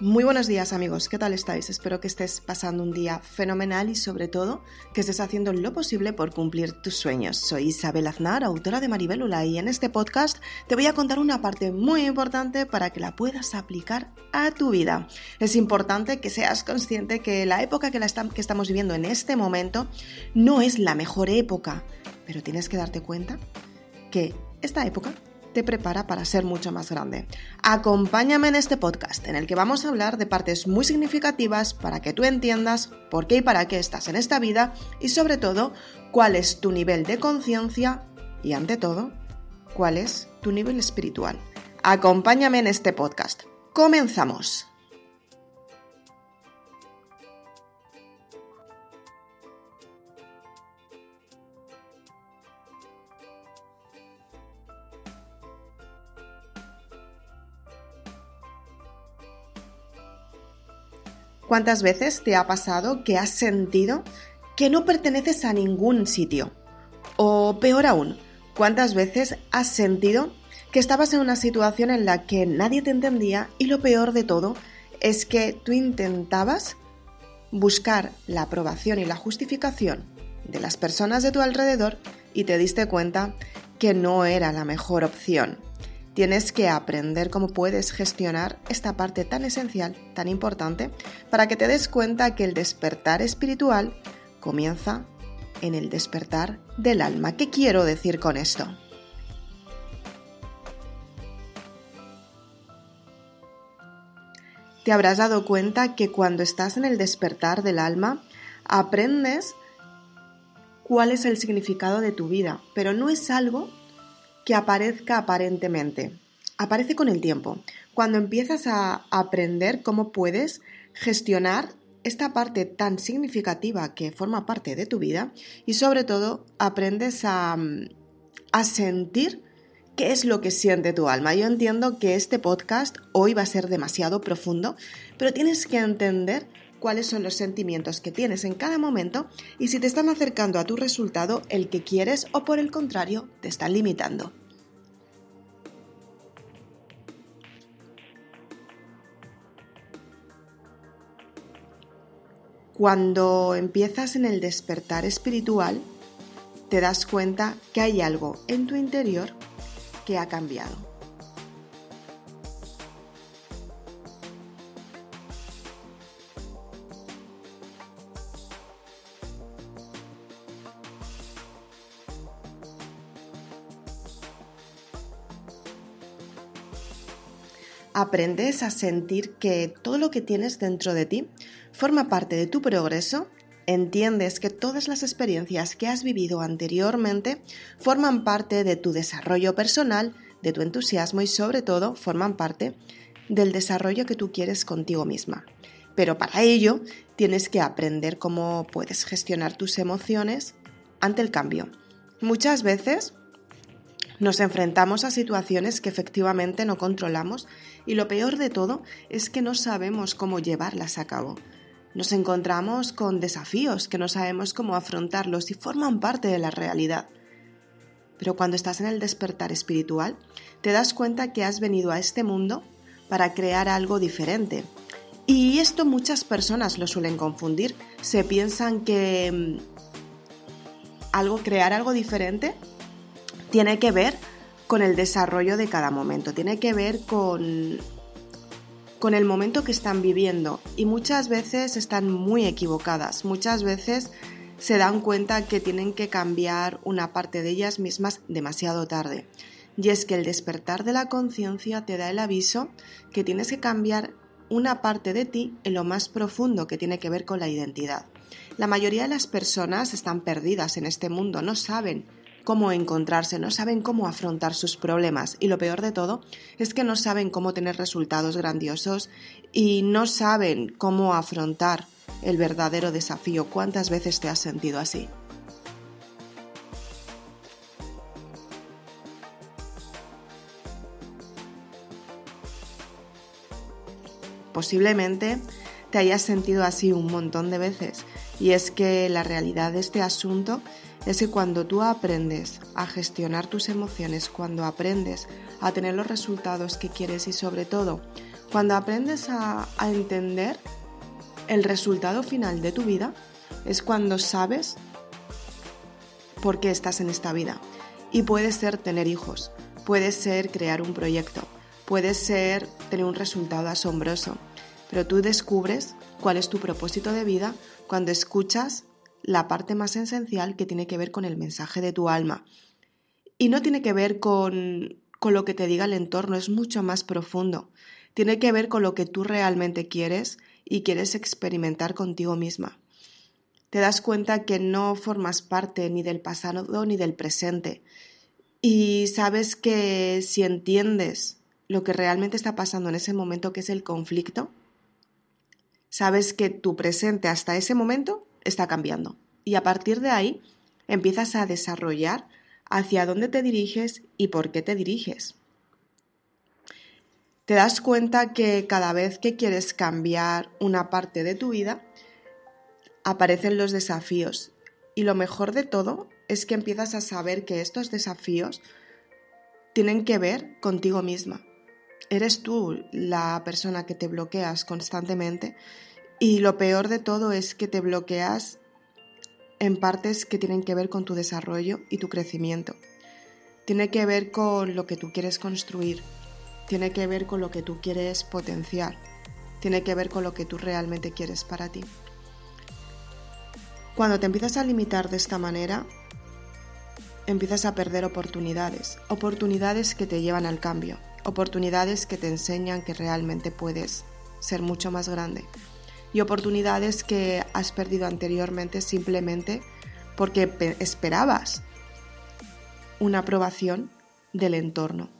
Muy buenos días amigos, ¿qué tal estáis? Espero que estés pasando un día fenomenal y sobre todo que estés haciendo lo posible por cumplir tus sueños. Soy Isabel Aznar, autora de Maribelula y en este podcast te voy a contar una parte muy importante para que la puedas aplicar a tu vida. Es importante que seas consciente que la época que, que estamos viviendo en este momento no es la mejor época, pero tienes que darte cuenta que esta época prepara para ser mucho más grande. Acompáñame en este podcast en el que vamos a hablar de partes muy significativas para que tú entiendas por qué y para qué estás en esta vida y sobre todo cuál es tu nivel de conciencia y ante todo cuál es tu nivel espiritual. Acompáñame en este podcast. Comenzamos. ¿Cuántas veces te ha pasado que has sentido que no perteneces a ningún sitio? O peor aún, ¿cuántas veces has sentido que estabas en una situación en la que nadie te entendía y lo peor de todo es que tú intentabas buscar la aprobación y la justificación de las personas de tu alrededor y te diste cuenta que no era la mejor opción? Tienes que aprender cómo puedes gestionar esta parte tan esencial, tan importante, para que te des cuenta que el despertar espiritual comienza en el despertar del alma. ¿Qué quiero decir con esto? Te habrás dado cuenta que cuando estás en el despertar del alma, aprendes cuál es el significado de tu vida, pero no es algo que aparezca aparentemente. Aparece con el tiempo. Cuando empiezas a aprender cómo puedes gestionar esta parte tan significativa que forma parte de tu vida y sobre todo aprendes a, a sentir qué es lo que siente tu alma. Yo entiendo que este podcast hoy va a ser demasiado profundo, pero tienes que entender cuáles son los sentimientos que tienes en cada momento y si te están acercando a tu resultado el que quieres o por el contrario te están limitando. Cuando empiezas en el despertar espiritual, te das cuenta que hay algo en tu interior que ha cambiado. aprendes a sentir que todo lo que tienes dentro de ti forma parte de tu progreso, entiendes que todas las experiencias que has vivido anteriormente forman parte de tu desarrollo personal, de tu entusiasmo y sobre todo forman parte del desarrollo que tú quieres contigo misma. Pero para ello tienes que aprender cómo puedes gestionar tus emociones ante el cambio. Muchas veces nos enfrentamos a situaciones que efectivamente no controlamos y lo peor de todo es que no sabemos cómo llevarlas a cabo. Nos encontramos con desafíos que no sabemos cómo afrontarlos y forman parte de la realidad. Pero cuando estás en el despertar espiritual, te das cuenta que has venido a este mundo para crear algo diferente. Y esto muchas personas lo suelen confundir. Se piensan que mm, algo crear algo diferente tiene que ver con el desarrollo de cada momento, tiene que ver con, con el momento que están viviendo y muchas veces están muy equivocadas, muchas veces se dan cuenta que tienen que cambiar una parte de ellas mismas demasiado tarde. Y es que el despertar de la conciencia te da el aviso que tienes que cambiar una parte de ti en lo más profundo que tiene que ver con la identidad. La mayoría de las personas están perdidas en este mundo, no saben cómo encontrarse, no saben cómo afrontar sus problemas y lo peor de todo es que no saben cómo tener resultados grandiosos y no saben cómo afrontar el verdadero desafío. ¿Cuántas veces te has sentido así? Posiblemente te hayas sentido así un montón de veces y es que la realidad de este asunto es que cuando tú aprendes a gestionar tus emociones, cuando aprendes a tener los resultados que quieres y sobre todo Cuando aprendes a, a entender el resultado final de tu vida, es cuando sabes por qué estás en esta vida. Y puede ser tener hijos, puede ser crear un proyecto, puede ser tener un resultado asombroso, pero tú descubres cuál es tu propósito de vida cuando escuchas la parte más esencial que tiene que ver con el mensaje de tu alma. Y no tiene que ver con, con lo que te diga el entorno, es mucho más profundo. Tiene que ver con lo que tú realmente quieres y quieres experimentar contigo misma. Te das cuenta que no formas parte ni del pasado ni del presente. Y sabes que si entiendes lo que realmente está pasando en ese momento, que es el conflicto, sabes que tu presente hasta ese momento está cambiando. Y a partir de ahí empiezas a desarrollar hacia dónde te diriges y por qué te diriges. Te das cuenta que cada vez que quieres cambiar una parte de tu vida, aparecen los desafíos. Y lo mejor de todo es que empiezas a saber que estos desafíos tienen que ver contigo misma. Eres tú la persona que te bloqueas constantemente y lo peor de todo es que te bloqueas en partes que tienen que ver con tu desarrollo y tu crecimiento. Tiene que ver con lo que tú quieres construir, tiene que ver con lo que tú quieres potenciar, tiene que ver con lo que tú realmente quieres para ti. Cuando te empiezas a limitar de esta manera, empiezas a perder oportunidades, oportunidades que te llevan al cambio, oportunidades que te enseñan que realmente puedes ser mucho más grande y oportunidades que has perdido anteriormente simplemente porque esperabas una aprobación del entorno.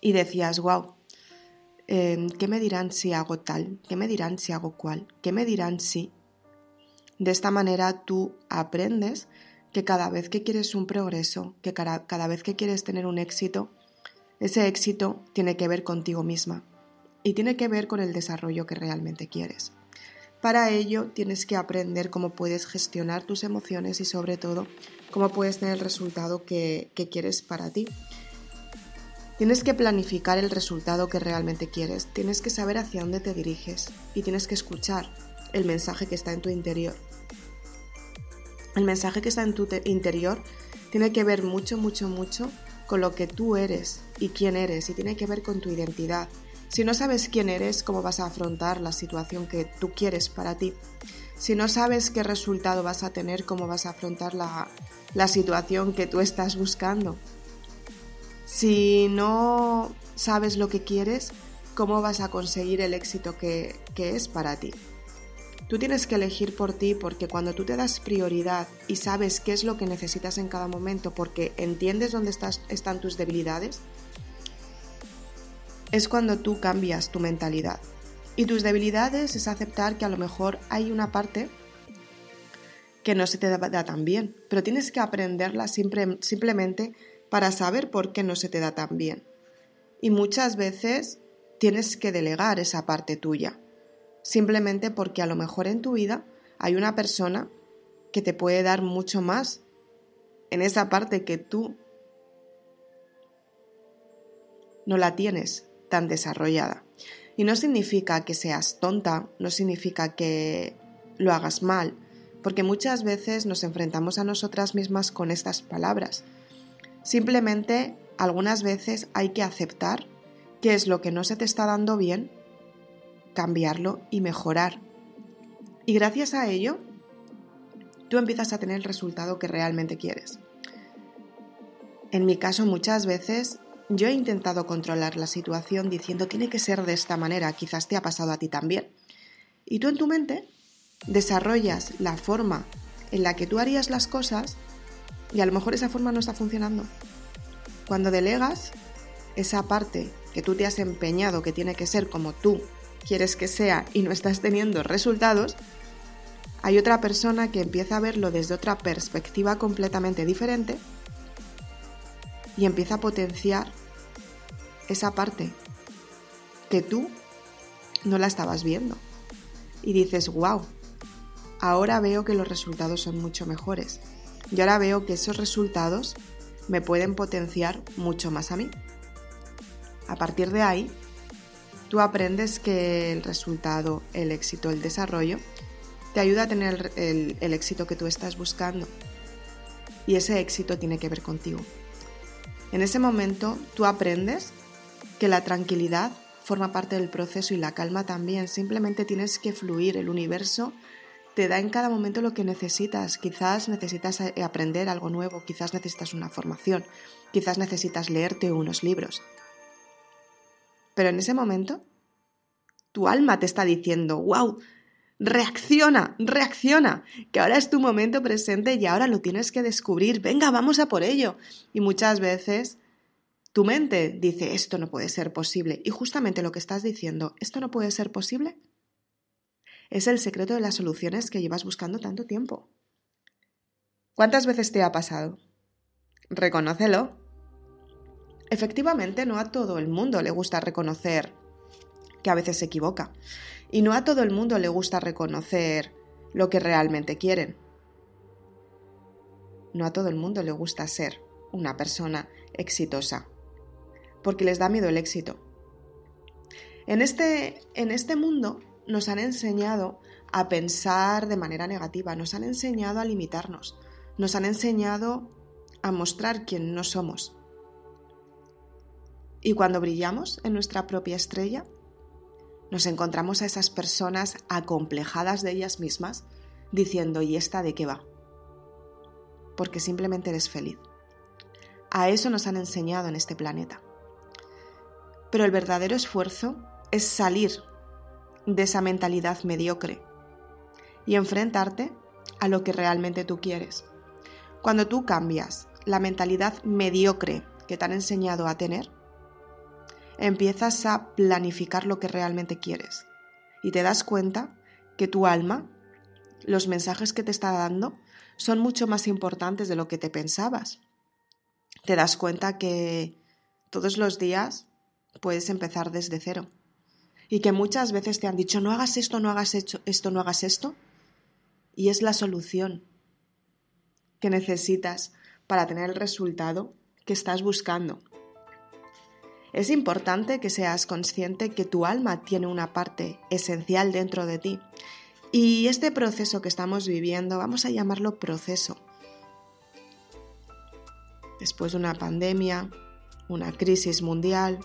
Y decías, wow, em, ¿qué me dirán si hago tal? ¿Qué me dirán si hago cual? ¿Qué me dirán si? De esta manera tú aprendes que cada vez que quieres un progreso, que cada, cada vez que quieres tener un éxito, ese éxito tiene que ver contigo misma y tiene que ver con el desarrollo que realmente quieres. Para ello tienes que aprender cómo puedes gestionar tus emociones y sobre todo cómo puedes tener el resultado que, quieres para ti. Tienes que planificar el resultado que realmente quieres, tienes que saber hacia dónde te diriges y tienes que escuchar el mensaje que está en tu interior. El mensaje que está en tu interior tiene que ver mucho, mucho, mucho con lo que tú eres y quién eres y tiene que ver con tu identidad, si no sabes quién eres, cómo vas a afrontar la situación que tú quieres para ti. Si no sabes qué resultado vas a tener, cómo vas a afrontar la, situación que tú estás buscando. Si no sabes lo que quieres, cómo vas a conseguir el éxito que, que es para ti. Tú tienes que elegir por ti porque cuando tú te das prioridad y sabes qué es lo que necesitas en cada momento porque entiendes dónde estás, están tus debilidades, es cuando tú cambias tu mentalidad. Y tus debilidades es aceptar que a lo mejor hay una parte que no se te da tan bien, pero tienes que aprenderla simplemente para saber por qué no se te da tan bien. Y muchas veces tienes que delegar esa parte tuya, simplemente porque a lo mejor en tu vida hay una persona que te puede dar mucho más en esa parte que tú no la tienes tan desarrollada. Y no significa que seas tonta, no significa que lo hagas mal, porque muchas veces nos enfrentamos a nosotras mismas con estas palabras. Simplemente algunas veces hay que aceptar qué es lo que no se te está dando bien, cambiarlo y mejorar. Y gracias a ello, tú empiezas a tener el resultado que realmente quieres. En mi caso muchas veces yo he intentado controlar la situación diciendo tiene que ser de esta manera, quizás te ha pasado a ti también. Y tú en tu mente desarrollas la forma en la que tú harías las cosas y a lo mejor esa forma no está funcionando. Cuando delegas esa parte que tú te has empeñado que tiene que ser como tú quieres que sea y no estás teniendo resultados, hay otra persona que empieza a verlo desde otra perspectiva completamente diferente y empieza a potenciar esa parte que tú no la estabas viendo. Y dices, wow, ahora veo que los resultados son mucho mejores. Y ahora veo que esos resultados me pueden potenciar mucho más a mí. A partir de ahí, tú aprendes que el resultado, el éxito, el desarrollo, te ayuda a tener el, el éxito que tú estás buscando. Y ese éxito tiene que ver contigo. En ese momento tú aprendes que la tranquilidad forma parte del proceso y la calma también. Simplemente tienes que fluir. El universo te da en cada momento lo que necesitas. Quizás necesitas eh, aprender algo nuevo, quizás necesitas una formación, quizás necesitas leerte unos libros. Pero en ese momento, tu alma te está diciendo, wow, reacciona, reacciona, que ahora es tu momento presente y ahora lo tienes que descubrir. Venga, vamos a por ello. Y muchas veces tu mente dice, esto no puede ser posible. Y justamente lo que estás diciendo, esto no puede ser posible, es el secreto de las soluciones que llevas buscando tanto tiempo. ¿Cuántas veces te ha pasado? Reconócelo. Efectivamente, no a todo el mundo le gusta reconocer que a veces se equivoca. Y no a todo el mundo le gusta reconocer lo que realmente quieren. No a todo el mundo le gusta ser una persona exitosa porque les da miedo el éxito. En este, en este mundo nos han enseñado a pensar de manera negativa, nos han enseñado a limitarnos, nos han enseñado a mostrar quién no somos. Y cuando brillamos en nuestra propia estrella, nos encontramos a esas personas acomplejadas de ellas mismas diciendo, ¿y esta de qué va? Porque simplemente eres feliz. A eso nos han enseñado en este planeta. Pero el verdadero esfuerzo es salir de esa mentalidad mediocre y enfrentarte a lo que realmente tú quieres. Cuando tú cambias la mentalidad mediocre que te han enseñado a tener, empiezas a planificar lo que realmente quieres y te das cuenta que tu alma, los mensajes que te está dando, son mucho más importantes de lo que te pensabas. Te das cuenta que todos los días puedes empezar desde cero. Y que muchas veces te han dicho, no hagas esto, no hagas esto, no hagas esto. Y es la solución que necesitas para tener el resultado que estás buscando. Es importante que seas consciente que tu alma tiene una parte esencial dentro de ti. Y este proceso que estamos viviendo, vamos a llamarlo proceso. Después de una pandemia, una crisis mundial,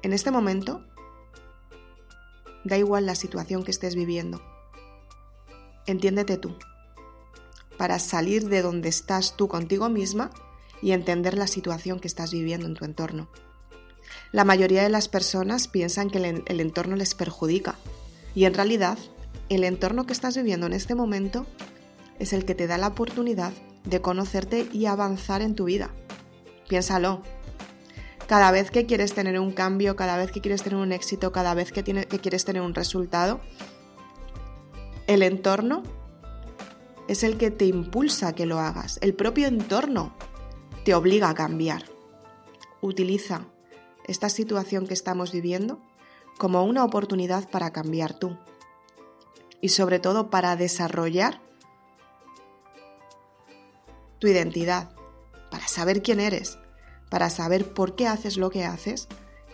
en este momento, da igual la situación que estés viviendo. Entiéndete tú, para salir de donde estás tú contigo misma y entender la situación que estás viviendo en tu entorno. La mayoría de las personas piensan que el, entorno les perjudica y en realidad el entorno que estás viviendo en este momento es el que te da la oportunidad de conocerte y avanzar en tu vida. Piénsalo, cada vez que quieres tener un cambio, cada vez que quieres tener un éxito, cada vez que, que quieres tener un resultado, el entorno es el que te impulsa a que lo hagas. El propio entorno te obliga a cambiar. Utiliza esta situación que estamos viviendo como una oportunidad para cambiar tú y sobre todo para desarrollar tu identidad, para saber quién eres, para saber por qué haces lo que haces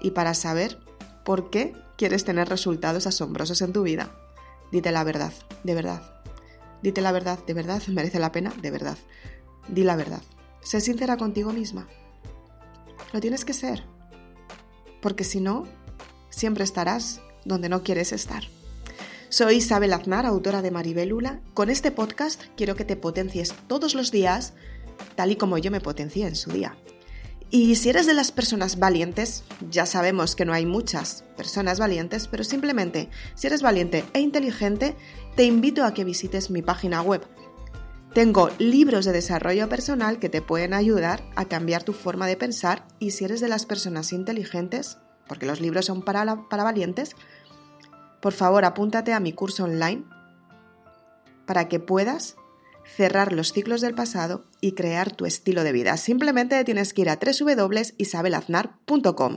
y para saber por qué quieres tener resultados asombrosos en tu vida. Dite la verdad, de verdad. Dite la verdad, de verdad, merece la pena, de verdad. Di la verdad. Sé sincera contigo misma. Lo tienes que ser. Porque si no, siempre estarás donde no quieres estar. Soy Isabel Aznar, autora de Maribélula. Con este podcast quiero que te potencies todos los días, tal y como yo me potencié en su día. Y si eres de las personas valientes, ya sabemos que no hay muchas personas valientes, pero simplemente si eres valiente e inteligente, te invito a que visites mi página web. Tengo libros de desarrollo personal que te pueden ayudar a cambiar tu forma de pensar y si eres de las personas inteligentes, porque los libros son para, para valientes, por favor apúntate a mi curso online para que puedas cerrar los ciclos del pasado y crear tu estilo de vida. Simplemente tienes que ir a www.isabelaznar.com.